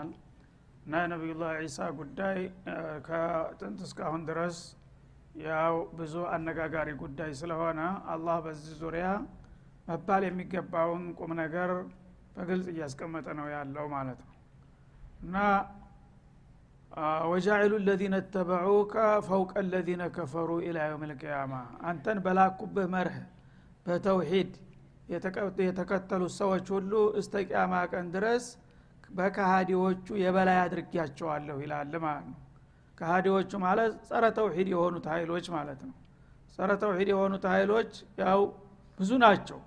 ተመልሰናል እና የነቢዩላህ ዒሳ ጉዳይ ከጥንት እስካሁን ድረስ ያው ብዙ አነጋጋሪ ጉዳይ ስለሆነ አላህ በዚህ ዙሪያ መባል የሚገባውን ቁም ነገር በግልጽ እያስቀመጠ ነው ያለው ማለት ነው። እና ወጃዒሉ ለዚነ ተበዑከ ፈውቀ ለዚነ ከፈሩ ኢላ የውም ልቅያማ አንተን በላኩብህ መርህ በተውሂድ የተከተሉት ሰዎች ሁሉ እስተ ቅያማ ቀን ድረስ በከሃዲዎቹ የበላይ አድርጊያቸዋለሁ ይላል ማለት ነው። ከሃዲዎቹ ማለት ጸረ ተውሂድ የሆኑት ኃይሎች ማለት ነው። ጸረ ተውሂድ የሆኑት ኃይሎች ያው ብዙ ናቸው።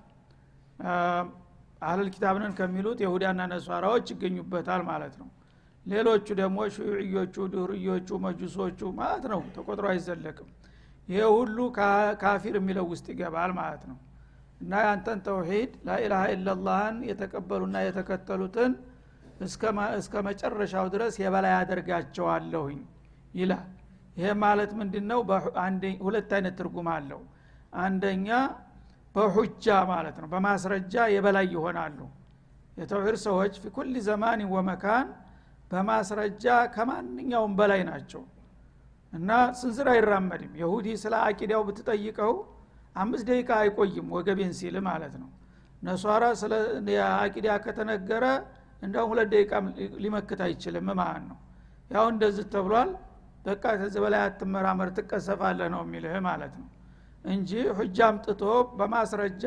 አህለል ኪታብነን ከሚሉት የሁዳና ነሷራዎች ይገኙበታል ማለት ነው። ሌሎቹ ደግሞ ሹዕዮቹ ድህርዮቹ መጁሶቹ ማለት ነው። ተቆጥሮ አይዘለቅም። ይሄ ሁሉ ካፊር የሚለው ውስጥ ይገባል ማለት ነው። እና ያንተን ተውሂድ ላኢላሃ ኢላላህን የተቀበሉና የተከተሉትን እስከ መጨረሻው ድረስ የበላይ አደርጋቸዋለሁኝ ይላል። ይሄ ማለት ምንድን ነው ሁለት አይነት ትርጉም አለው። አንደኛ በሁጃ ማለት ነው። በማስረጃ የበላይ ይሆናሉ። የተውሂድ ሰዎች ፊ ኩል ዘማን ወመካን በማስረጃ ከማንኛውም በላይ ናቸው። እና ስንዝር አይራመድም? የሁዲ ስለ አቂዳው ብትጠይቀው አምስት ደቂቃ አይቆይም ወገቤን ሲል ማለት ነው። ነሷራ ስለ አቂዳ ከተነገረ እንደውም ሁለት ደቂቃ ሊመክት አይችልም። ማለት ነው? ያው እንደዚህ ተብሏል። በቃ ከዚህ በላይ አትመራመር ትቀሰፋለህ ነው የሚልህ ማለት ነው እንጂ ሁጃ አምጥቶ በማስረጃ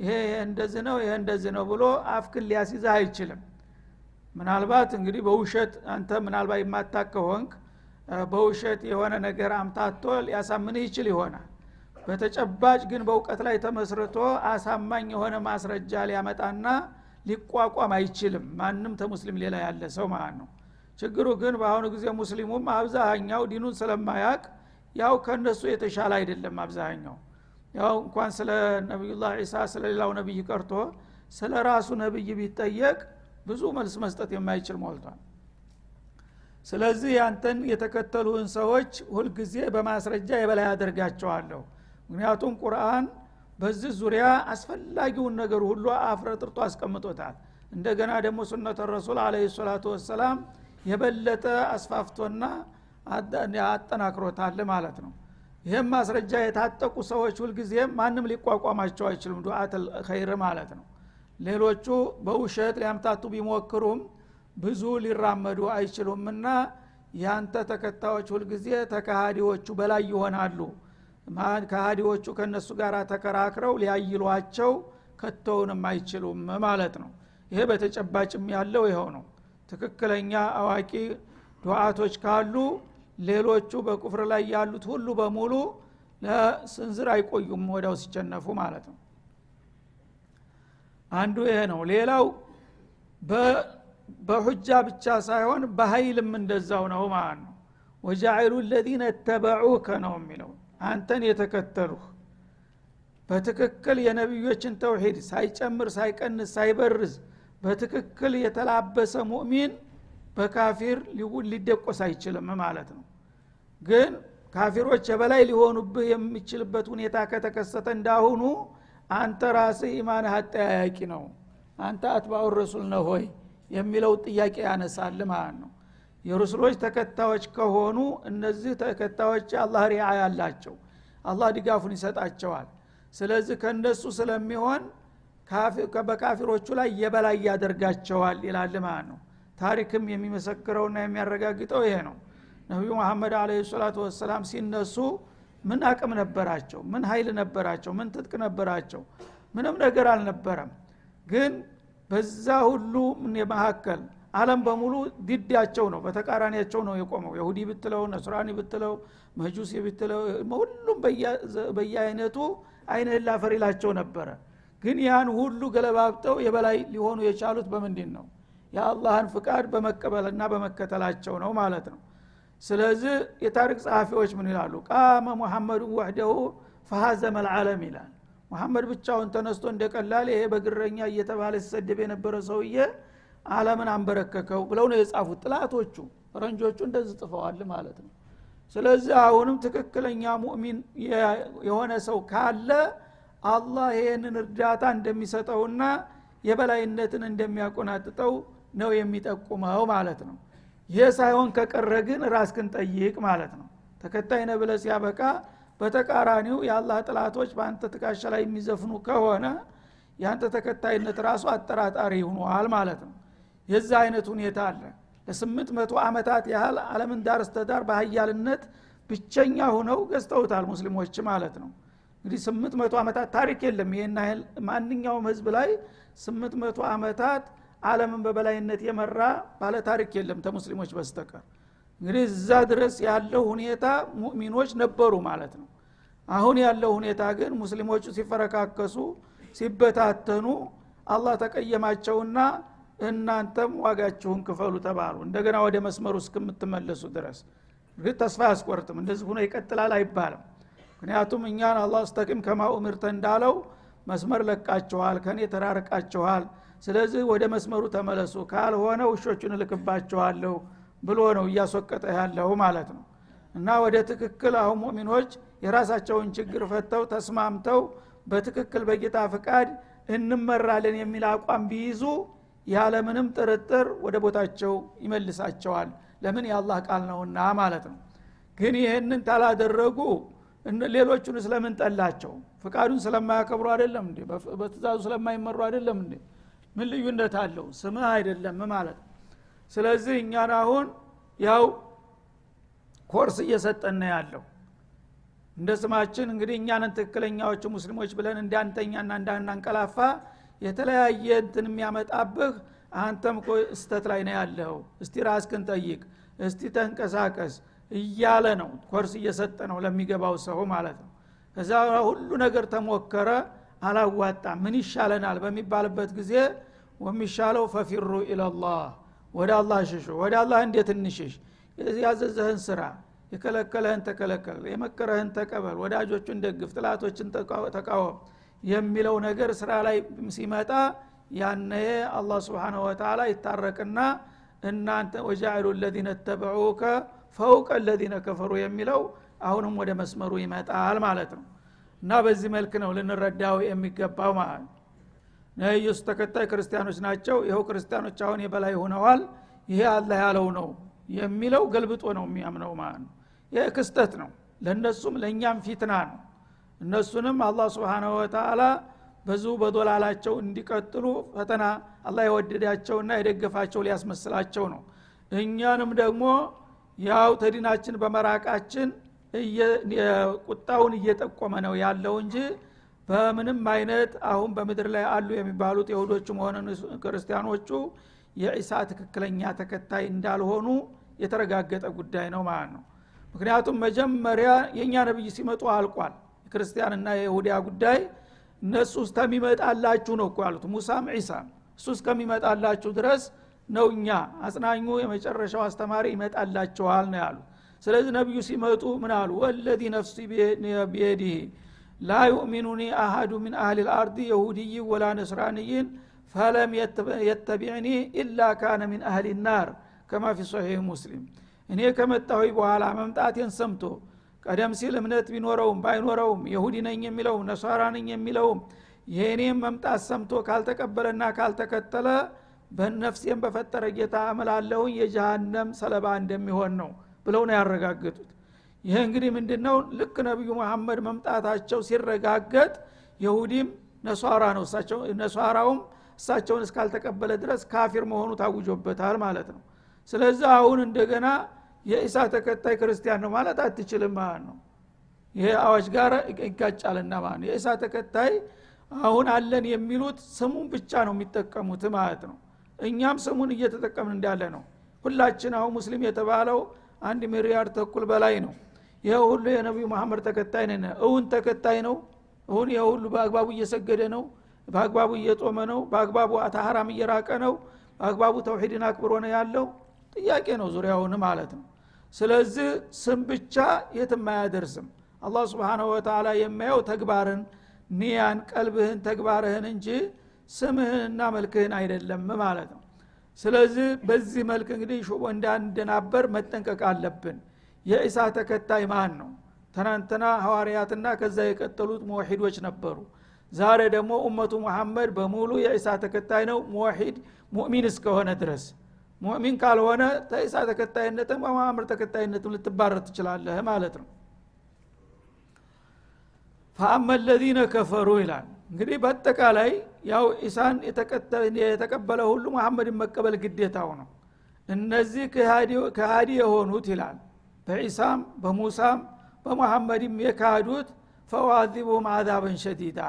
ይሄ እንደዚህ ነው ይሄ እንደዚህ ነው ብሎ አፍክን ሊያስይዝህ አይችልም። ምናልባት እንግዲህ በውሸት አንተ ምናልባት የማታቅ ከሆንክ በውሸት የሆነ ነገር አምታቶ ሊያሳምንህ ይችል ይሆናል። በተጨባጭ ግን በእውቀት ላይ ተመስርቶ አሳማኝ የሆነ ማስረጃ ሊያመጣና ሊቋቋም አይችልም። ማንም ተሙስሊም ሌላ ያለ ሰው ማለት ነው። ችግሩ ግን በአሁኑ ጊዜ ሙስሊሙም አብዛኛው ዲኑን ስለማያቅ ያው ከነሱ የተሻለ አይደለም አብዛኛው። ያው እንኳን ስለ ነቢዩላህ ዒሳ ስለ ሌላው ነቢይ ቀርቶ ስለ ራሱ ነቢይ ቢጠየቅ ብዙ መልስ መስጠት የማይችል ሞልቷል። ስለዚህ ያንተን የተከተሉን ሰዎች ሁልጊዜ በማስረጃ የበላይ አደርጋቸዋለሁ። ምክንያቱም ቁርአን በዚህ ዙሪያ አስፈላጊውን ነገር ሁሉ አፍረጥርጦ አስቀምጦታል። እንደገና ደግሞ ሱነተ ረሱል አለ ሰላቱ ወሰላም የበለጠ አስፋፍቶና አጠናክሮታል ማለት ነው። ይህም ማስረጃ የታጠቁ ሰዎች ሁልጊዜም ማንም ሊቋቋማቸው አይችሉም ዱአት ኸይር ማለት ነው። ሌሎቹ በውሸት ሊያምታቱ ቢሞክሩም ብዙ ሊራመዱ አይችሉምና ያንተ ተከታዮች ሁልጊዜ ተካሃዲዎቹ በላይ ይሆናሉ ከሃዲዎቹ ከእነሱ ጋር ተከራክረው ሊያይሏቸው ከቶውንም አይችሉም ማለት ነው። ይሄ በተጨባጭም ያለው ይኸው ነው። ትክክለኛ አዋቂ ዱዓቶች ካሉ ሌሎቹ በኩፍር ላይ ያሉት ሁሉ በሙሉ ለስንዝር አይቆዩም ወዲያው ሲቸነፉ ማለት ነው። አንዱ ይሄ ነው። ሌላው በሁጃ ብቻ ሳይሆን በሀይልም እንደዛው ነው ማለት ነው። ወጃዒሉ ለዚነ ተበዑከ ነው የሚለው አንተን የተከተሉህ በትክክል የነቢዮችን ተውሂድ ሳይጨምር ሳይቀንስ ሳይበርዝ በትክክል የተላበሰ ሙእሚን በካፊር ሊደቆስ አይችልም ማለት ነው። ግን ካፊሮች የበላይ ሊሆኑብህ የሚችልበት ሁኔታ ከተከሰተ እንዳሁኑ አንተ ራስህ ኢማንህ አጠያያቂ ነው። አንተ አትባኡ ረሱል ነው ሆይ የሚለው ጥያቄ ያነሳል ማለት ነው የሩስሎች ተከታዮች ከሆኑ እነዚህ ተከታዮች አላህ ሪያ ያላቸው አላህ ድጋፉን ይሰጣቸዋል። ስለዚህ ከእነሱ ስለሚሆን በካፊሮቹ ላይ የበላይ ያደርጋቸዋል ይላል ማለት ነው። ታሪክም የሚመሰክረውና የሚያረጋግጠው ይሄ ነው። ነቢዩ መሐመድ አለ ሰላቱ ወሰላም ሲነሱ ምን አቅም ነበራቸው? ምን ኃይል ነበራቸው? ምን ትጥቅ ነበራቸው? ምንም ነገር አልነበረም። ግን በዛ ሁሉ መካከል አለም በሙሉ ዲዳቸው ነው በተቃራኒያቸው ነው የቆመው። የሁዲ ብትለው ነስራኒ ብትለው መጁሲ ብትለው ሁሉም በየአይነቱ አይነ ላፈር ይላቸው ነበረ። ግን ያን ሁሉ ገለባብጠው የበላይ ሊሆኑ የቻሉት በምንድን ነው? የአላህን ፍቃድ በመቀበልና በመከተላቸው ነው ማለት ነው። ስለዚህ የታሪክ ጸሐፊዎች ምን ይላሉ? ቃመ ሙሐመዱ ወህደሁ ፈሀዘመ ልዓለም ይላል። ሙሐመድ ብቻውን ተነስቶ እንደቀላል ይሄ በግረኛ እየተባለ ሲሰደብ የነበረ ሰውዬ አለምን አንበረከከው ብለው ነው የጻፉት። ጥላቶቹ ፈረንጆቹ እንደዚህ ጥፈዋል ማለት ነው። ስለዚህ አሁንም ትክክለኛ ሙእሚን የሆነ ሰው ካለ አላህ ይህንን እርዳታ እንደሚሰጠውና የበላይነትን እንደሚያቆናጥጠው ነው የሚጠቁመው ማለት ነው። ይሄ ሳይሆን ከቀረ ግን ራስክን ጠይቅ ማለት ነው። ተከታይ ነ ብለ ሲያበቃ በተቃራኒው የአላህ ጥላቶች በአንተ ትካሻ ላይ የሚዘፍኑ ከሆነ የአንተ ተከታይነት ራሱ አጠራጣሪ ሆኗል ማለት ነው የዛ አይነት ሁኔታ አለ። ለስምንት መቶ ዓመታት ያህል አለምን ዳር እስተዳር በሀያልነት ብቸኛ ሁነው ገዝተውታል ሙስሊሞች ማለት ነው። እንግዲህ ስምንት መቶ ዓመታት ታሪክ የለም። ይህን ያህል ማንኛውም ህዝብ ላይ ስምንት መቶ ዓመታት አለምን በበላይነት የመራ ባለ ታሪክ የለም ተሙስሊሞች በስተቀር። እንግዲህ እዛ ድረስ ያለው ሁኔታ ሙእሚኖች ነበሩ ማለት ነው። አሁን ያለው ሁኔታ ግን ሙስሊሞቹ ሲፈረካከሱ ሲበታተኑ አላህ ተቀየማቸውና እናንተም ዋጋችሁን ክፈሉ ተባሉ። እንደገና ወደ መስመሩ እስከምትመለሱ ድረስ ግን ተስፋ አያስቆርጥም። እንደዚህ ሁኖ ይቀጥላል አይባልም። ምክንያቱም እኛን አላህ ስተቂም ከማ ኡምርተ እንዳለው መስመር ለቃችኋል ከኔ ተራርቃችኋል። ስለዚህ ወደ መስመሩ ተመለሱ ካልሆነ ውሾቹን እልክባችኋለሁ ብሎ ነው እያስወቀጠ ያለው ማለት ነው። እና ወደ ትክክል አሁን ሙእሚኖች የራሳቸውን ችግር ፈተው ተስማምተው በትክክል በጌታ ፍቃድ እንመራለን የሚል አቋም ቢይዙ ያለምንም ጥርጥር ወደ ቦታቸው ይመልሳቸዋል። ለምን? የአላህ ቃል ነውና ማለት ነው። ግን ይህንን ታላደረጉ ሌሎቹን ስለምን ጠላቸው? ፍቃዱን ስለማያከብሩ አይደለም እንዴ? በትእዛዙ ስለማይመሩ አይደለም እንዴ? ምን ልዩነት አለው? ስምህ አይደለም ማለት ስለዚህ እኛን አሁን ያው ኮርስ እየሰጠን ያለው እንደ ስማችን እንግዲህ እኛንን ትክክለኛዎቹ ሙስሊሞች ብለን እንዳንተኛና እንዳናንቀላፋ የተለያየ እንትን የሚያመጣብህ አንተም እኮ ስህተት ላይ ነው ያለው። እስቲ ራስክን ጠይቅ እስቲ ተንቀሳቀስ እያለ ነው ኮርስ እየሰጠ ነው ለሚገባው ሰው ማለት ነው። ከዛ ሁሉ ነገር ተሞከረ አላዋጣ ምን ይሻለናል በሚባልበት ጊዜ ወሚሻለው ፈፊሩ ኢለላህ ወደ አላህ ሽሹ። ወደ አላህ እንዴት እንሽሽ? ያዘዘህን ስራ የከለከለህን ተከለከል የመከረህን ተቀበል ወዳጆቹን ደግፍ ጥላቶችን ተቃወም የሚለው ነገር ስራ ላይ ሲመጣ ያነ አላህ ስብሓን ወተላ ይታረቅና እናንተ ወጃዕሉ ለዚነ ተበዑከ ፈውቀ ለዚነ ከፈሩ የሚለው አሁንም ወደ መስመሩ ይመጣል ማለት ነው። እና በዚህ መልክ ነው ልንረዳው የሚገባው ማለት ነው። ተከታይ ክርስቲያኖች ናቸው ይኸው ክርስቲያኖች አሁን የበላይ ሆነዋል ይሄ አላህ ያለው ነው የሚለው ገልብጦ ነው የሚያምነው ማለት ነው። ይህ ክስተት ነው ለእነሱም ለእኛም ፊትና ነው እነሱንም አላህ ስብሓናሁ ወተላ በዙ በዶላላቸው እንዲቀጥሉ ፈተና አላህ የወደዳቸውና የደገፋቸው ሊያስመስላቸው ነው። እኛንም ደግሞ ያው ተዲናችን በመራቃችን ቁጣውን እየጠቆመ ነው ያለው እንጂ በምንም አይነት አሁን በምድር ላይ አሉ የሚባሉት የሁዶቹም ሆነ ክርስቲያኖቹ የዒሳ ትክክለኛ ተከታይ እንዳልሆኑ የተረጋገጠ ጉዳይ ነው ማለት ነው። ምክንያቱም መጀመሪያ የእኛ ነብይ ሲመጡ አልቋል የክርስቲያንና የይሁዲያ ጉዳይ እነሱ እስከሚመጣላችሁ ነው እኮ ያሉት። ሙሳም ዒሳም እሱ እስከሚመጣላችሁ ድረስ ነው እኛ አጽናኙ የመጨረሻው አስተማሪ ይመጣላችኋል ነው ያሉት ስለዚህ ነቢዩ ሲመጡ ምን አሉ? والذي نفسي بيده لا يؤمنني أحد من أهل الأرض يهودي ولا نصراني فلم يتبعني إلا كان من أهل النار كما في مسلم። እኔ ከመጣሁ በኋላ መምጣቴን ሰምቶ ቀደም ሲል እምነት ቢኖረውም ባይኖረውም የሁዲ ነኝ የሚለውም ነሷራ ነኝ የሚለውም የእኔም መምጣት ሰምቶ ካልተቀበለና ካልተከተለ በነፍሴም በፈጠረ ጌታ እምላለሁኝ የጀሃነም ሰለባ እንደሚሆን ነው ብለው ነው ያረጋገጡት። ይህ እንግዲህ ምንድነው? ልክ ነቢዩ መሐመድ መምጣታቸው ሲረጋገጥ የሁዲም ነሷራ ነው ነሷራውም እሳቸውን እስካልተቀበለ ድረስ ካፊር መሆኑ ታውጆበታል ማለት ነው። ስለዚህ አሁን እንደገና የኢሳ ተከታይ ክርስቲያን ነው ማለት አትችልም ማለት ነው። ይሄ አዋጅ ጋር ይጋጫልና ማለት ነው። የኢሳ ተከታይ አሁን አለን የሚሉት ስሙን ብቻ ነው የሚጠቀሙት ማለት ነው። እኛም ስሙን እየተጠቀምን እንዳለ ነው። ሁላችን አሁን ሙስሊም የተባለው አንድ ሚሊያርድ ተኩል በላይ ነው። ይህ ሁሉ የነቢዩ መሐመድ ተከታይ ነን። እውን ተከታይ ነው። እውን ይህ ሁሉ በአግባቡ እየሰገደ ነው። በአግባቡ እየጦመ ነው። በአግባቡ ተሐራም እየራቀ ነው። በአግባቡ ተውሒድን አክብሮ ነው ያለው። ጥያቄ ነው ዙሪያውን ማለት ነው ስለዚህ ስም ብቻ የትም አያደርስም። አላህ ስብሓንሁ ወተላ የሚያየው ተግባርን ኒያን ቀልብህን ተግባርህን እንጂ ስምህንና መልክህን አይደለም ማለት ነው። ስለዚህ በዚህ መልክ እንግዲህ ሹቦ እንዳንደናበር መጠንቀቅ አለብን። የኢሳ ተከታይ ማን ነው? ትናንትና ሐዋርያትና ከዛ የቀጠሉት መወሒዶች ነበሩ። ዛሬ ደግሞ ኡመቱ ሙሐመድ በሙሉ የኢሳ ተከታይ ነው። ሙወሒድ ሙእሚን እስከሆነ ድረስ ሙእሚን ካልሆነ ተኢሳ ተከታይነትም በመሐመድ ተከታይነትም ልትባረር ትችላለህ ማለት ነው። ፈአመ ለዚነ ከፈሩ ይላል። እንግዲህ በአጠቃላይ ያው ኢሳን የተቀበለ ሁሉ መሐመድን መቀበል ግዴታው ነው። እነዚህ ከሃዲ የሆኑት ይላል። በኢሳም በሙሳም በሙሐመድም የካዱት ፈዋዚቡሁም አዛበን ሸዲዳ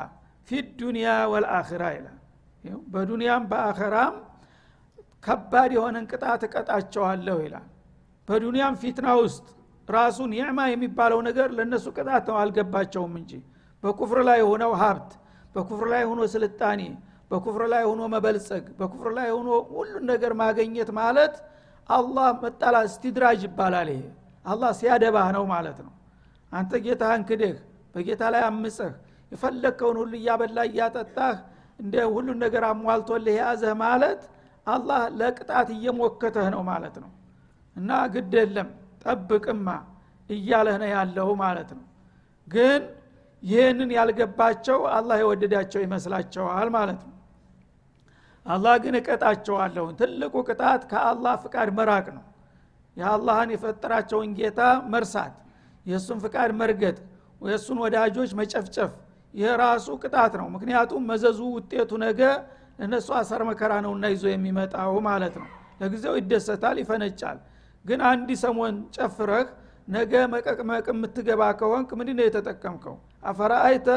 ፊ ዱንያ ወልአኺራ ይላል። በዱንያም በአኸራም ከባድ የሆነን ቅጣት እቀጣቸዋለሁ ይላል። በዱንያም ፊትና ውስጥ ራሱ ኒዕማ የሚባለው ነገር ለእነሱ ቅጣት ነው አልገባቸውም እንጂ። በኩፍር ላይ ሆነው ሀብት በኩፍር ላይ ሆኖ ስልጣኔ በኩፍር ላይ ሆኖ መበልጸግ በኩፍር ላይ ሆኖ ሁሉን ነገር ማገኘት ማለት አላህ መጣላ ስቲድራጅ ይባላል ይሄ። አላህ ሲያደባህ ነው ማለት ነው። አንተ ጌታህን ክደህ በጌታ ላይ አምፀህ የፈለግከውን ሁሉ እያበላ እያጠጣህ እንደ ሁሉን ነገር አሟልቶልህ የያዘህ ማለት አላህ ለቅጣት እየሞከተህ ነው ማለት ነው። እና ግድ የለም ጠብቅማ እያለህ ነው ያለው ማለት ነው። ግን ይህንን ያልገባቸው አላህ የወደዳቸው ይመስላቸዋል ማለት ነው። አላህ ግን እቀጣቸዋለሁ። ትልቁ ቅጣት ከአላህ ፍቃድ መራቅ ነው። የአላህን የፈጠራቸውን ጌታ መርሳት የእሱን ፍቃድ መርገጥ የእሱን ወዳጆች መጨፍጨፍ ይህ ራሱ ቅጣት ነው። ምክንያቱም መዘዙ ውጤቱ ነገ እነሱ አሰር መከራ ነውና ይዞ የሚመጣው ማለት ነው። ለጊዜው ይደሰታል ይፈነጫል። ግን አንድ ሰሞን ጨፍረህ ነገ መቀመቅ የምትገባ ከሆንክ ምንድ ነው የተጠቀምከው? أفرأيت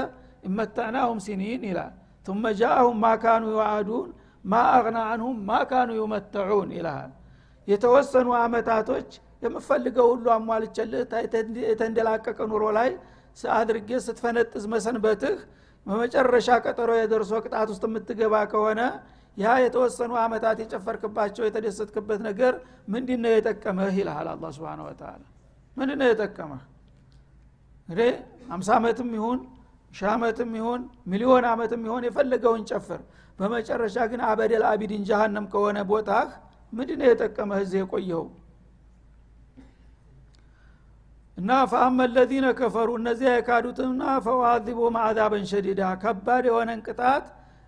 إن متعناهم سنين ይላል። ثم جاءهم ما كانوا يوعدون ما أغنى عنهم ما كانوا يمتعون ይልሃል። የተወሰኑ አመታቶች የምፈልገው ሁሉ አሟልቸልህ የተንደላቀቀ ኑሮ ላይ አድርጌ ስትፈነጥዝ መሰንበትህ በመጨረሻ ቀጠሮ የደርሶ ቅጣት ውስጥ የምትገባ ከሆነ ያ የተወሰኑ አመታት የጨፈርክባቸው የተደሰትክበት ነገር ምንድ ነው የጠቀመህ ይልሃል አላ ስብን ወተላ ምንድ ነው የጠቀመህ? እንግዲህ አምሳ ዓመትም ይሁን ሺህ ዓመትም ይሁን ሚሊዮን ዓመትም ይሁን የፈለገውን ጨፍር። በመጨረሻ ግን አበደል አቢድን ጃሃንም ከሆነ ቦታህ ምንድ ነው የጠቀመህ እዚህ የቆየው እና ፈአመ ለዚነ ከፈሩ እነዚያ የካዱትና ፈዋዚቡም አዛበን ሸዲዳ ከባድ የሆነን ቅጣት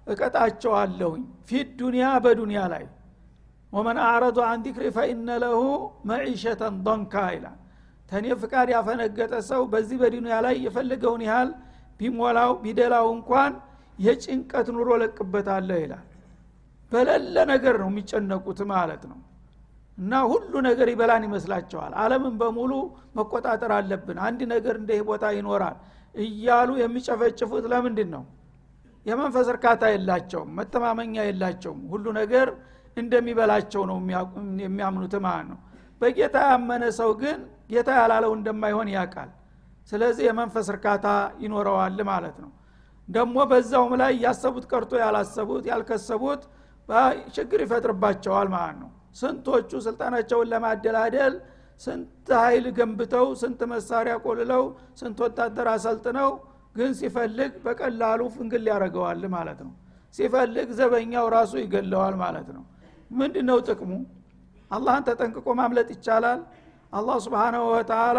እቀጣቸዋለሁኝ ፊት ዱንያ በዱንያ ላይ። ወመን አዕረዱ አን ዚክሪ ፈኢነ ለሁ መዒሸተን ዶንካ ይላል። ተኔ ፍቃድ ያፈነገጠ ሰው በዚህ በዱንያ ላይ የፈለገውን ያህል ቢሞላው ቢደላው እንኳን የጭንቀት ኑሮ ለቅበታለሁ ይላል። በለለ ነገር ነው የሚጨነቁት ማለት ነው እና ሁሉ ነገር ይበላን ይመስላቸዋል። አለምን በሙሉ መቆጣጠር አለብን። አንድ ነገር እንደ ቦታ ይኖራል እያሉ የሚጨፈጭፉት ለምንድን ነው? የመንፈስ እርካታ የላቸውም መተማመኛ የላቸውም። ሁሉ ነገር እንደሚበላቸው ነው የሚያምኑት ማለት ነው። በጌታ ያመነ ሰው ግን ጌታ ያላለው እንደማይሆን ያውቃል። ስለዚህ የመንፈስ እርካታ ይኖረዋል ማለት ነው። ደግሞ በዛውም ላይ ያሰቡት ቀርቶ ያላሰቡት ያልከሰቡት ችግር ይፈጥርባቸዋል ማለት ነው ስንቶቹ ስልጣናቸውን ለማደላደል ስንት ኃይል ገንብተው ስንት መሳሪያ ቆልለው ስንት ወታደር አሰልጥነው ግን ሲፈልግ በቀላሉ ፍንግል ያደረገዋል ማለት ነው። ሲፈልግ ዘበኛው ራሱ ይገለዋል ማለት ነው። ምንድ ነው ጥቅሙ? አላህን ተጠንቅቆ ማምለጥ ይቻላል። አላህ ስብሓናሁ ወተላ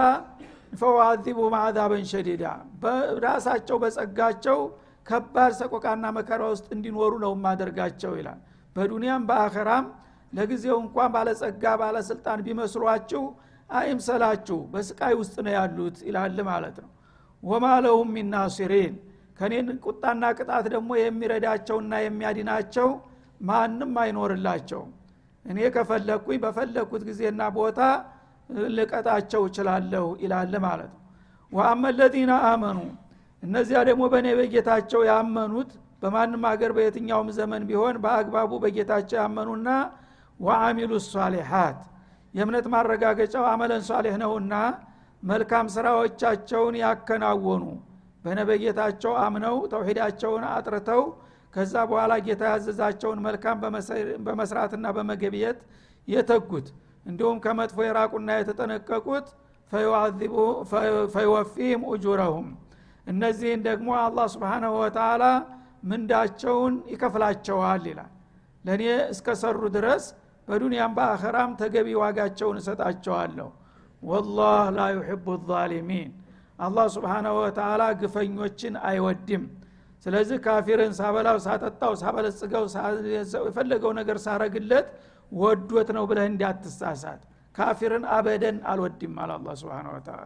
ፈዋዚቡ ማዕዛበን ሸዲዳ በራሳቸው በጸጋቸው ከባድ ሰቆቃና መከራ ውስጥ እንዲኖሩ ነው ማደርጋቸው ይላል። በዱንያም በአኸራም ለጊዜው እንኳን ባለጸጋ ባለስልጣን ቢመስሏችሁ አይምሰላችሁ በስቃይ ውስጥ ነው ያሉት ይላል ማለት ነው። ወማ ለሁም ሚን ናሲሪን ከኔን ቁጣና ቅጣት ደግሞ የሚረዳቸውና የሚያድናቸው ማንም አይኖርላቸውም። እኔ ከፈለግኩኝ በፈለግኩት ጊዜና ቦታ ልቀጣቸው እችላለሁ ይላል ማለት ነው። ወአመ ለዚነ አመኑ እነዚያ ደግሞ በእኔ በጌታቸው ያመኑት በማንም ሀገር በየትኛውም ዘመን ቢሆን በአግባቡ በጌታቸው ያመኑና ወአሚሉ ሷሊሓት። የእምነት ማረጋገጫው አመለን ሷሌህ ነውና መልካም ስራዎቻቸውን ያከናወኑ። በነበጌታቸው አምነው ተውሂዳቸውን አጥርተው ከዛ በኋላ ጌታ ያዘዛቸውን መልካም በመስራትና በመገብየት የተጉት። እንዲሁም ከመጥፎ የራቁና የተጠነቀቁት ፈይወፊህም ኡጁረሁም። እነዚህን ደግሞ አላህ ስብሓናሁ ወተላ ምንዳቸውን ይከፍላቸዋል ይላል። ለእኔ እስከሰሩ ድረስ በዱንያም በአኸራም ተገቢ ዋጋቸውን እሰጣቸዋለሁ። ወላህ ላ ዩሕቡ ዛሊሚን። አላህ ስብሓናሁ ወተላ ግፈኞችን አይወድም። ስለዚህ ካፊርን ሳበላው ሳጠጣው ሳበለጽገው የፈለገው ነገር ሳረግለት ወዶት ነው ብለህ እንዲያትሳሳት ካፊርን አበደን አልወድም አለ አላ ስብን ወተላ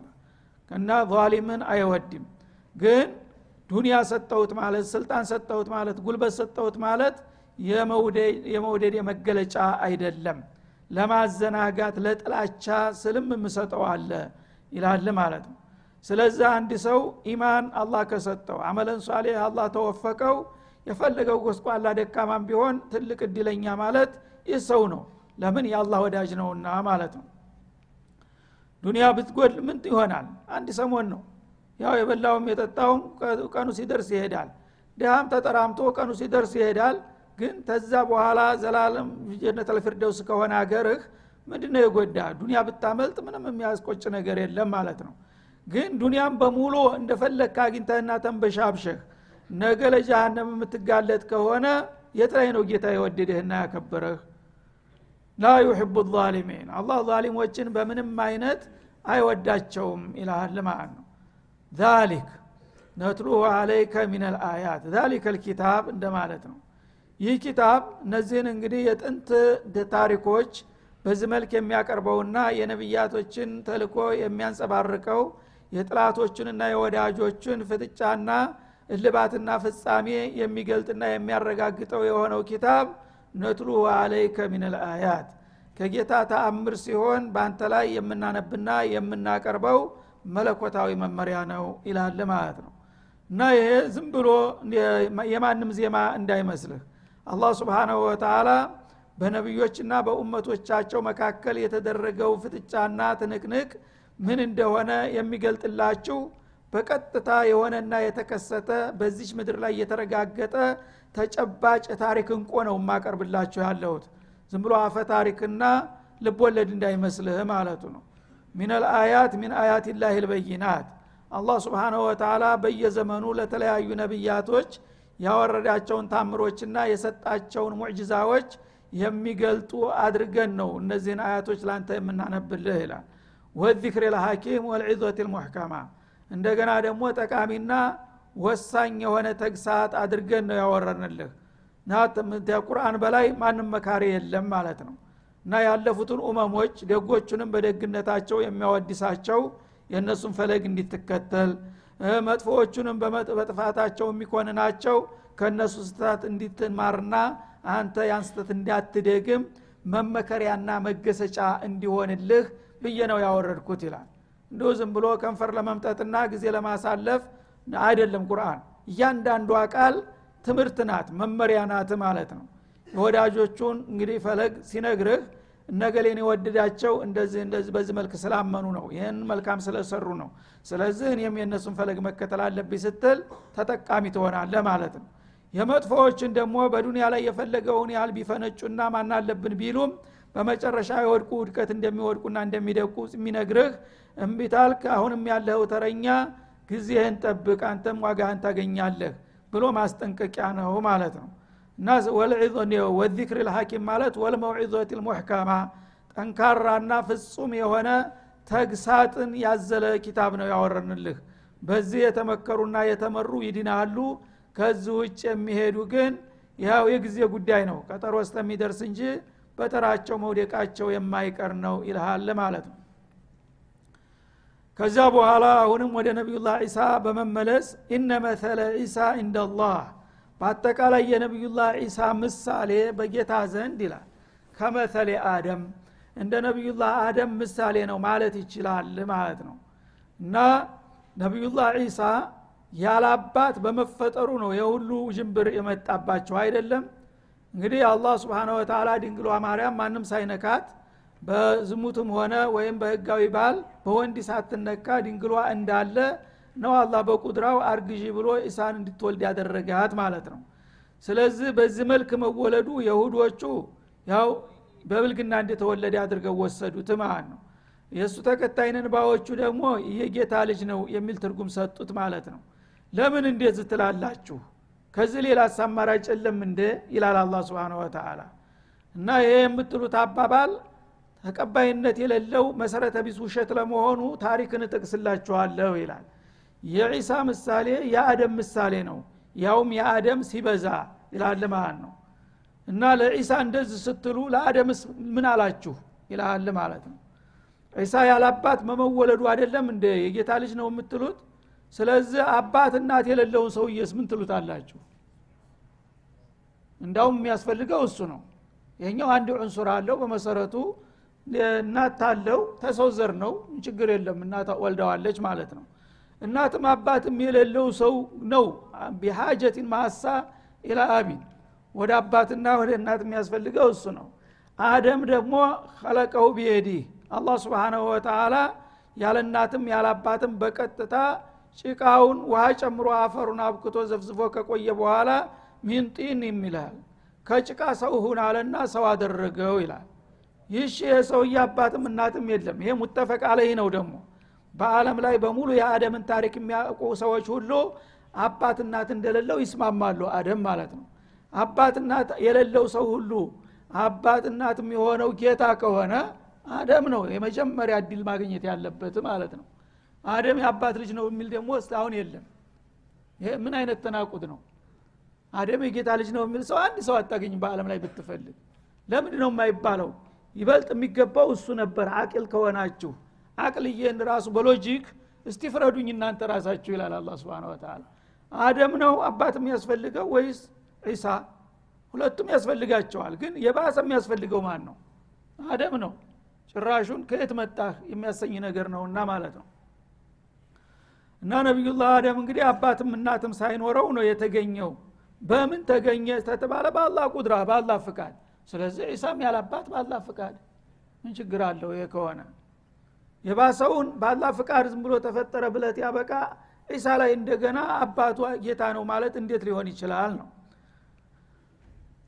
እና ዛሊምን አይወድም። ግን ዱንያ ሰጠውት ማለት ስልጣን ሰጠውት ማለት ጉልበት ሰጠውት ማለት የመውደድ የመገለጫ አይደለም። ለማዘናጋት ለጥላቻ ስልም የምሰጠው አለ ይላል ማለት ነው። ስለዚህ አንድ ሰው ኢማን አላህ ከሰጠው አመለን ሷሌ አላህ ተወፈቀው የፈለገው ጎስቋላ ደካማም ቢሆን ትልቅ እድለኛ ማለት ይህ ሰው ነው። ለምን? የአላህ ወዳጅ ነውና ማለት ነው። ዱንያ ብትጎል ምን ይሆናል? አንድ ሰሞን ነው። ያው የበላውም የጠጣውም ቀኑ ሲደርስ ይሄዳል። ድሃም ተጠራምቶ ቀኑ ሲደርስ ይሄዳል ግን ተዛ በኋላ ዘላለም ጀነት አልፊርደውስ ከሆነ አገርህ ምንድነው የጎዳ? ዱንያ ብታመልጥ ምንም የሚያስቆጭ ነገር የለም ማለት ነው። ግን ዱንያም በሙሉ እንደፈለግክ አግኝተህና ተንበሻብሸህ ነገ ለጃሃንም የምትጋለጥ ከሆነ የት ነው ጌታ የወደደህና ያከበረህ? ላ ዩሕቡ ዛሊሚን። አላህ ዛሊሞችን በምንም አይነት አይወዳቸውም ይልሃል ማለት ነው። ዛሊክ ነትሉሁ አለይከ ሚን አልአያት ዛሊከ ልኪታብ እንደማለት ነው ይህ ኪታብ እነዚህን እንግዲህ የጥንት ታሪኮች በዚህ መልክ የሚያቀርበውና የነቢያቶችን ተልኮ የሚያንጸባርቀው የጥላቶችንና የወዳጆችን ፍጥጫና እልባትና ፍጻሜ የሚገልጥና የሚያረጋግጠው የሆነው ኪታብ ነትሉ አለይከ ሚን ልአያት ከጌታ ተአምር ሲሆን በአንተ ላይ የምናነብና የምናቀርበው መለኮታዊ መመሪያ ነው ይላል ማለት ነው። እና ይሄ ዝም ብሎ የማንም ዜማ እንዳይመስልህ አላህ ስብሓናሁ ወተላ በነቢዮችና በኡመቶቻቸው መካከል የተደረገው ፍጥጫና ትንቅንቅ ምን እንደሆነ የሚገልጥላችሁ በቀጥታ የሆነና የተከሰተ በዚች ምድር ላይ የተረጋገጠ ተጨባጭ ታሪክ እንቆ ነው የማቀርብላችሁ ያለሁት። ዝም ብሎ አፈ ታሪክና ልቦለድ እንዳይመስልህ ማለቱ ነው። ሚነል አያት ሚን አያት ላህ ልበይናት። አላህ ስብሓናሁ ወተላ በየዘመኑ ለተለያዩ ነቢያቶች ያወረዳቸውን ታምሮችና የሰጣቸውን ሙዕጅዛዎች የሚገልጡ አድርገን ነው እነዚህን አያቶች ላንተ የምናነብልህ ይላል። ወዚክር ልሐኪም ወልዒዞት ልሙሕከማ። እንደገና ደግሞ ጠቃሚና ወሳኝ የሆነ ተግሳት አድርገን ነው ያወረንልህ ቁርአን በላይ ማንም መካሪ የለም ማለት ነው። እና ያለፉትን ኡመሞች ደጎቹንም በደግነታቸው የሚያወድሳቸው የእነሱን ፈለግ እንዲትከተል መጥፎዎቹንም በጥፋታቸው የሚኮንናቸው ከእነሱ ስተት እንዲትማርና አንተ ያን ስተት እንዳትደግም መመከሪያና መገሰጫ እንዲሆንልህ ብዬ ነው ያወረድኩት ይላል። እንዲሁ ዝም ብሎ ከንፈር ለመምጠጥና ጊዜ ለማሳለፍ አይደለም ቁርአን። እያንዳንዷ ቃል ትምህርት ናት መመሪያ ናት ማለት ነው። የወዳጆቹን እንግዲህ ፈለግ ሲነግርህ እነገሌን የወደዳቸው እንደዚህ እንደዚህ በዚህ መልክ ስላመኑ ነው። ይህን መልካም ስለሰሩ ነው። ስለዚህ እኔም የእነሱን ፈለግ መከተል አለብኝ ስትል ተጠቃሚ ትሆናለ ማለት ነው። የመጥፎዎችን ደግሞ በዱንያ ላይ የፈለገውን ያህል ቢፈነጩና ማናለብን ቢሉም በመጨረሻ የወድቁ ውድቀት እንደሚወድቁና እንደሚደቁ የሚነግርህ እምቢታልክ አሁንም ያለኸው ተረኛ ጊዜህን ጠብቅ አንተም ዋጋህን ታገኛለህ ብሎ ማስጠንቀቂያ ነው ማለት ነው እና ወዚክር ልሐኪም ማለት ወልመውዒዞት ልሙሕከማ። ጠንካራና ፍጹም የሆነ ተግሳጥን ያዘለ ኪታብ ነው ያወረንልህ። በዚህ የተመከሩና የተመሩ ይድናሉ። ከዚህ ውጭ የሚሄዱ ግን ያው የጊዜ ጉዳይ ነው። ቀጠሮ እስከሚደርስ እንጂ በተራቸው መውደቃቸው የማይቀር ነው ይልሃል ማለት ነው። ከዛ በኋላ አሁንም ወደ ነቢዩላህ ዒሳ በመመለስ ኢነ መተለ ዒሳ እንደላህ በአጠቃላይ የነቢዩላህ ዒሳ ምሳሌ በጌታ ዘንድ ይላል። ከመተሌ አደም እንደ ነቢዩላህ አደም ምሳሌ ነው ማለት ይችላል ማለት ነው። እና ነቢዩላህ ዒሳ ያላባት በመፈጠሩ ነው የሁሉ ጅንብር የመጣባቸው አይደለም። እንግዲህ አላህ ስብሓን ወተላ ድንግሏ ማርያም ማንም ሳይነካት በዝሙትም ሆነ ወይም በህጋዊ ባል በወንድ ሳትነካ ድንግሏ እንዳለ ነው አላህ በቁድራው አርግዢ ብሎ ኢሳን እንድትወልድ ያደረጋት ማለት ነው። ስለዚህ በዚህ መልክ መወለዱ የሁዶቹ ያው በብልግና እንደተወለደ አድርገው ወሰዱት ማለት ነው። የእሱ ተከታይነን ባዎቹ ደግሞ የጌታ ልጅ ነው የሚል ትርጉም ሰጡት ማለት ነው። ለምን እንዴት ትላላችሁ? ከዚህ ሌላ አማራጭ የለም እንደ ይላል አላ ስብን ወተላ እና ይሄ የምትሉት አባባል ተቀባይነት የሌለው መሰረተ ቢስ ውሸት ለመሆኑ ታሪክን እጠቅስላችኋለሁ ይላል የዒሳ ምሳሌ የአደም ምሳሌ ነው። ያውም የአደም ሲበዛ ይላል ማለት ነው። እና ለዒሳ እንደዚህ ስትሉ ለአደምስ ምን አላችሁ ይላል ማለት ነው። ዒሳ ያላባት መመወለዱ አይደለም እንደ የጌታ ልጅ ነው የምትሉት? ስለዚህ አባት እናት የሌለውን ሰውዬስ ምን ትሉታላችሁ? እንዳውም የሚያስፈልገው እሱ ነው። ይሄኛው አንድ ዑንሱር አለው። በመሰረቱ እናት ታለው ተሰው ዘር ነው። ችግር የለም። እናት ወልደዋለች ማለት ነው እናትም አባትም የሌለው ሰው ነው። ቢሃጀቲን ማሳ ኢላ አቢን። ወደ አባትና ወደ እናት የሚያስፈልገው እሱ ነው። አደም ደግሞ ከለቀው ቢየዲህ። አላህ ስብሓናሁ ወተላ ያለ እናትም ያለ አባትም በቀጥታ ጭቃውን ውሃ ጨምሮ አፈሩን አብክቶ ዘፍዝፎ ከቆየ በኋላ ሚንጢን የሚልሃል ከጭቃ ሰው ሁን አለና ሰው አደረገው ይላል። ይህሽ የሰውዬ አባትም እናትም የለም። ይሄ ሙተፈቅ አለህ ነው ደግሞ በአለም ላይ በሙሉ የአደምን ታሪክ የሚያውቁ ሰዎች ሁሉ አባት እናት እንደሌለው ይስማማሉ አደም ማለት ነው። አባት እናት የሌለው ሰው ሁሉ አባት እናት የሚሆነው ጌታ ከሆነ አደም ነው የመጀመሪያ እድል ማግኘት ያለበት ማለት ነው። አደም የአባት ልጅ ነው የሚል ደግሞ እስካሁን የለም። ምን አይነት ተናቁት ነው? አደም የጌታ ልጅ ነው የሚል ሰው አንድ ሰው አታገኝ በአለም ላይ ብትፈልግ። ለምንድ ነው የማይባለው? ይበልጥ የሚገባው እሱ ነበር አቅል ከሆናችሁ አቅልዬን ራሱ በሎጂክ እስቲ ፍረዱኝ እናንተ ራሳችሁ ይላል አላ ስብን ወተላ አደም ነው አባት የሚያስፈልገው ወይስ ዒሳ? ሁለቱም ያስፈልጋቸዋል ግን የባሰ የሚያስፈልገው ማን ነው? አደም ነው። ጭራሹን ከየት መጣህ? የሚያሰኝ ነገር ነውና ማለት ነው። እና ነቢዩላህ አደም እንግዲህ አባትም እናትም ሳይኖረው ነው የተገኘው። በምን ተገኘ ተተባለ? በአላህ ቁድራ በአላህ ፍቃድ። ስለዚህ ዒሳም ያላባት በአላህ ፍቃድ። ምን ችግር አለው? ይሄ ከሆነ የባሰውን በአላህ ፍቃድ ዝም ብሎ ተፈጠረ ብለት ያበቃ ዒሳ ላይ እንደገና አባቱ ጌታ ነው ማለት እንዴት ሊሆን ይችላል ነው።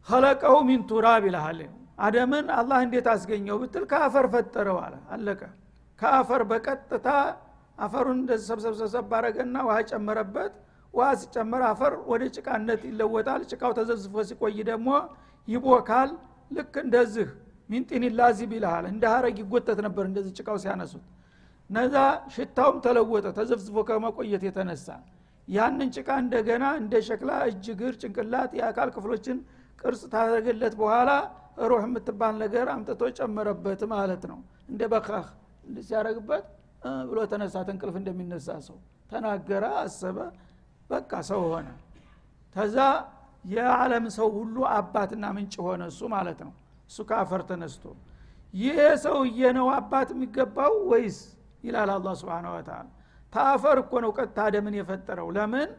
ከለቀው ሚን ቱራብ ይልሃል። አደምን አላህ እንዴት አስገኘው ብትል ከአፈር ፈጠረው አለ። አለቀ። ከአፈር በቀጥታ አፈሩን እንደዚህ ሰብሰብሰብ ባረገና ውሃ ጨመረበት። ውሃ ሲጨመር አፈር ወደ ጭቃነት ይለወጣል። ጭቃው ተዘብዝፎ ሲቆይ ደግሞ ይቦካል። ልክ እንደዚህ ሚንጢን ላዚብ ይልሃል እንደ ሀረግ ይጎተት ነበር እንደዚህ ጭቃው ሲያነሱት። ነዛ ሽታውም ተለወጠ ተዘፍዝፎ ከመቆየት የተነሳ። ያንን ጭቃ እንደገና እንደ ሸክላ እጅ ግር ጭንቅላት የአካል ክፍሎችን ቅርጽ ታደረገለት በኋላ ሩህ የምትባል ነገር አምጥቶ ጨመረበት ማለት ነው። እንደ በካህ ሲያደረግበት ብሎ ተነሳ ተንቅልፍ እንደሚነሳ ሰው። ተናገረ አሰበ በቃ ሰው ሆነ። ተዛ የዓለም ሰው ሁሉ አባትና ምንጭ ሆነ እሱ ማለት ነው እሱ ከአፈር ተነስቶ ይሄ ሰውዬ ነው አባት የሚገባው ወይስ? ይላል አላ ስብን ወተላ ተአፈር እኮ ነው ቀጥታ አደምን የፈጠረው። ለምን?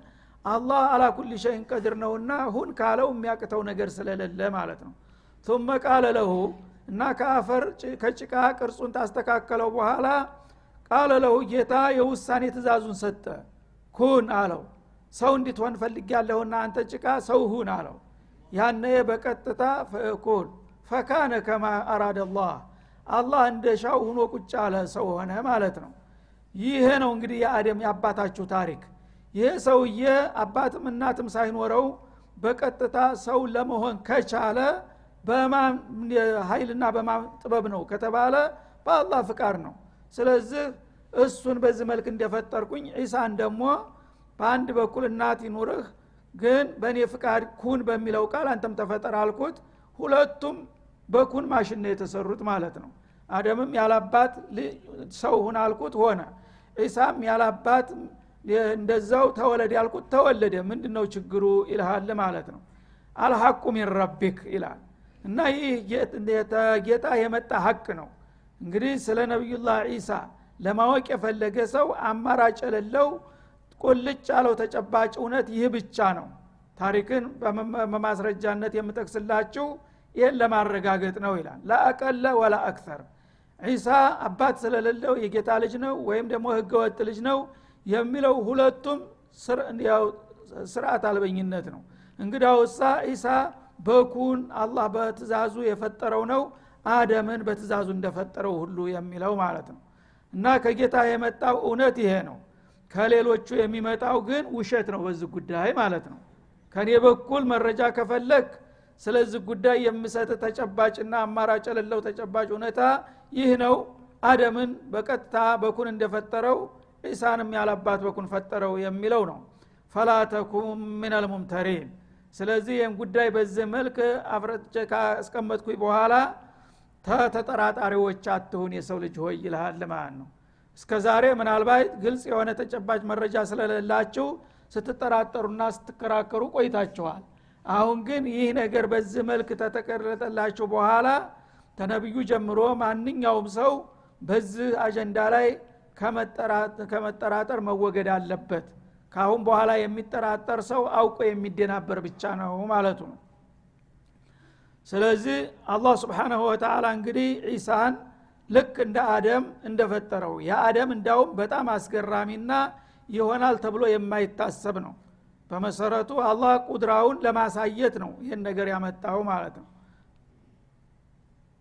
አላህ አላ ኩል ሸይን ቀድር ነውና ሁን ካለው የሚያቅተው ነገር ስለሌለ ማለት ነው። ثم ቃለ ለሁ እና ከአፈር ከጭቃ ቅርጹን ታስተካከለው በኋላ ቃለ ለሁ ጌታ የውሳኔ ትእዛዙን ሰጠ። ኩን አለው። ሰው እንድትሆን ፈልግ ያለሁና አንተ ጭቃ ሰው ሁን አለው። ያነ በቀጥታ ፈኩን ፈካነ ከማ አራደ ላህ አላህ እንደ ሻው ሁኖ ቁጭ አለ ሰው ሆነ ማለት ነው። ይሄ ነው እንግዲህ የአደም የአባታችሁ ታሪክ። ይሄ ሰውዬ አባትም እናትም ሳይኖረው በቀጥታ ሰው ለመሆን ከቻለ በማን ኃይልና በማን ጥበብ ነው ከተባለ በአላህ ፍቃድ ነው። ስለዚህ እሱን በዚህ መልክ እንደፈጠርኩኝ ዒሳን ደግሞ በአንድ በኩል እናት ይኑርህ ግን በእኔ ፍቃድ ኩን በሚለው ቃል አንተም ተፈጠር አልኩት ሁለቱም በኩን ማሽን ነው የተሰሩት ማለት ነው። አደምም ያላባት ሰው ሁን አልኩት ሆነ። ዒሳም ያላባት እንደዛው ተወለድ ያልኩት ተወለደ። ምንድ ነው ችግሩ ይልሃል ማለት ነው። አልሐቁ ሚን ረቢክ ይላል። እና ይህ ጌታ የመጣ ሀቅ ነው። እንግዲህ ስለ ነቢዩላህ ዒሳ ለማወቅ የፈለገ ሰው አማራጭ የሌለው ቁልጭ ያለው ተጨባጭ እውነት ይህ ብቻ ነው። ታሪክን በማስረጃነት የምጠቅስላችሁ ይህን ለማረጋገጥ ነው ይላል። ለአቀለ ወላ አክተር ዒሳ አባት ስለሌለው የጌታ ልጅ ነው ወይም ደግሞ ህገወጥ ልጅ ነው የሚለው ሁለቱም ስርዓት አልበኝነት ነው። እንግዳውሳ ዒሳ በኩን አላህ በትእዛዙ የፈጠረው ነው አደምን በትእዛዙ እንደፈጠረው ሁሉ የሚለው ማለት ነው። እና ከጌታ የመጣው እውነት ይሄ ነው። ከሌሎቹ የሚመጣው ግን ውሸት ነው በዚህ ጉዳይ ማለት ነው። ከኔ በኩል መረጃ ከፈለግ ስለዚህ ጉዳይ የምሰጥ ተጨባጭና አማራጭ የሌለው ተጨባጭ እውነታ ይህ ነው። አደምን በቀጥታ በኩን እንደፈጠረው ዒሳንም ያላባት በኩን ፈጠረው የሚለው ነው። ፈላ ተኩን ምን አልሙምተሪን ስለዚህ ይህን ጉዳይ በዚህ መልክ አፍረጭ ካስቀመጥኩኝ በኋላ ተተጠራጣሪዎች አትሁን የሰው ልጅ ሆይ ይልሃል ማለት ነው። እስከ ዛሬ ምናልባት ግልጽ የሆነ ተጨባጭ መረጃ ስለሌላችሁ ስትጠራጠሩና ስትከራከሩ ቆይታችኋል አሁን ግን ይህ ነገር በዚህ መልክ ተተቀረጠላችሁ በኋላ ተነብዩ ጀምሮ ማንኛውም ሰው በዚህ አጀንዳ ላይ ከመጠራጠር መወገድ አለበት። ካአሁን በኋላ የሚጠራጠር ሰው አውቆ የሚደናበር ብቻ ነው ማለቱ ነው። ስለዚህ አላህ ስብሓናሁ ወተላ እንግዲህ ዒሳን ልክ እንደ አደም እንደፈጠረው የአደም እንዳውም በጣም አስገራሚና ይሆናል ተብሎ የማይታሰብ ነው በመሰረቱ አላህ ቁድራውን ለማሳየት ነው ይህን ነገር ያመጣው ማለት ነው።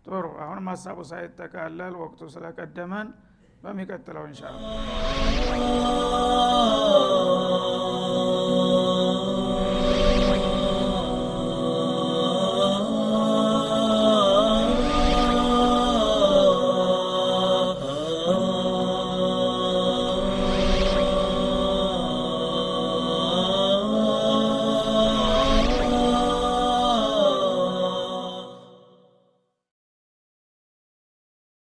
ጥሩ። አሁንም ሀሳቡ ሳይጠቃለል ወቅቱ ስለቀደመን በሚቀጥለው እንሻ